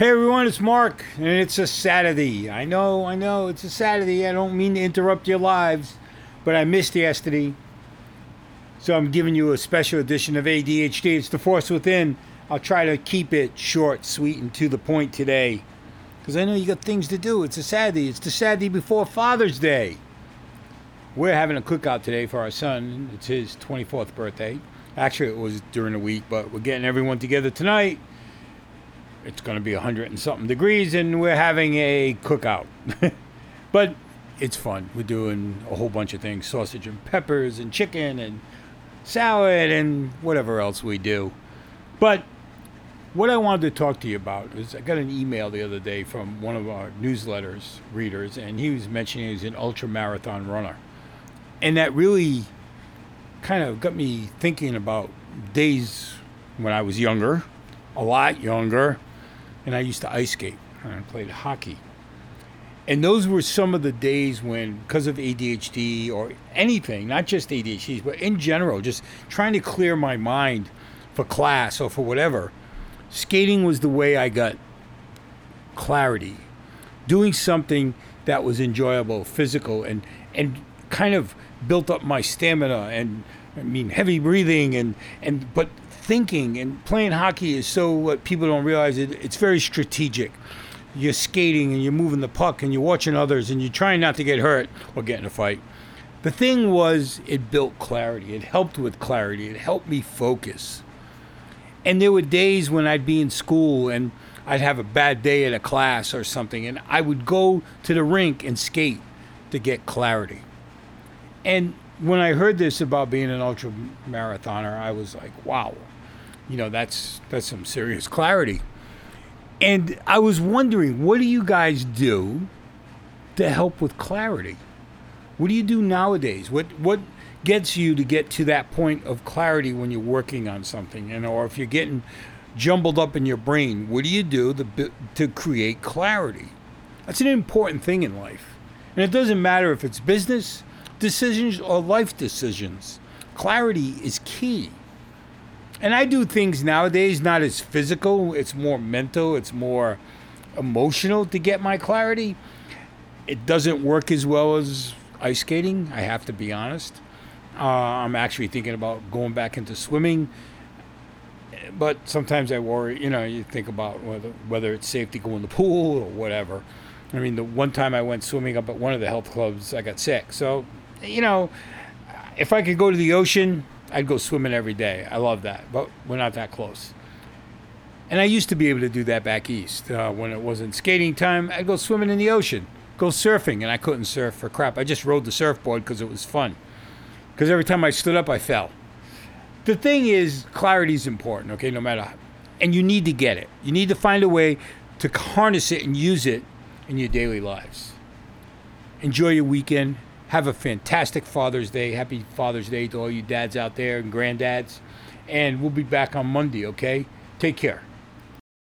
Hey everyone, it's Mark, and it's a Saturday. I know, I know, it's a Saturday. I don't mean to interrupt your lives, but I missed yesterday. So I'm giving you a special edition of ADHD. It's the Force Within. I'll try to keep it short, sweet, and to the point today. Because I know you got things to do. It's a Saturday. It's the Saturday before Father's Day. We're having a cookout today for our son. It's his 24th birthday. Actually, it was during the week, but we're getting everyone together tonight it's going to be 100 and something degrees and we're having a cookout. but it's fun. We're doing a whole bunch of things sausage and peppers and chicken and salad and whatever else we do. But what I wanted to talk to you about is I got an email the other day from one of our newsletters readers, and he was mentioning he's an ultra marathon runner. And that really kind of got me thinking about days when I was younger, a lot younger, and I used to ice skate and I played hockey. And those were some of the days when, because of ADHD or anything, not just ADHD, but in general, just trying to clear my mind for class or for whatever, skating was the way I got clarity. Doing something that was enjoyable, physical, and, and kind of built up my stamina and I mean heavy breathing and, and but thinking and playing hockey is so what people don't realize it, it's very strategic. You're skating and you're moving the puck and you're watching others and you're trying not to get hurt or get in a fight. The thing was it built clarity. It helped with clarity. It helped me focus. And there were days when i'd be in school and i'd have a bad day at a class or something and i would go to the rink and skate to get clarity. And when i heard this about being an ultra marathoner i was like wow you know that's that's some serious clarity. And I was wondering, what do you guys do to help with clarity? What do you do nowadays? What what gets you to get to that point of clarity when you're working on something, and or if you're getting jumbled up in your brain, what do you do to to create clarity? That's an important thing in life, and it doesn't matter if it's business decisions or life decisions. Clarity is key. And I do things nowadays not as physical, it's more mental, it's more emotional to get my clarity. It doesn't work as well as ice skating, I have to be honest. Uh, I'm actually thinking about going back into swimming. But sometimes I worry, you know, you think about whether, whether it's safe to go in the pool or whatever. I mean, the one time I went swimming up at one of the health clubs, I got sick. So, you know, if I could go to the ocean, I'd go swimming every day. I love that, but we're not that close. And I used to be able to do that back east uh, when it wasn't skating time. I'd go swimming in the ocean, go surfing, and I couldn't surf for crap. I just rode the surfboard because it was fun. Because every time I stood up, I fell. The thing is, clarity is important. Okay, no matter, how, and you need to get it. You need to find a way to harness it and use it in your daily lives. Enjoy your weekend have a fantastic Father's Day. Happy Father's Day to all you dads out there and granddads. And we'll be back on Monday, okay? Take care.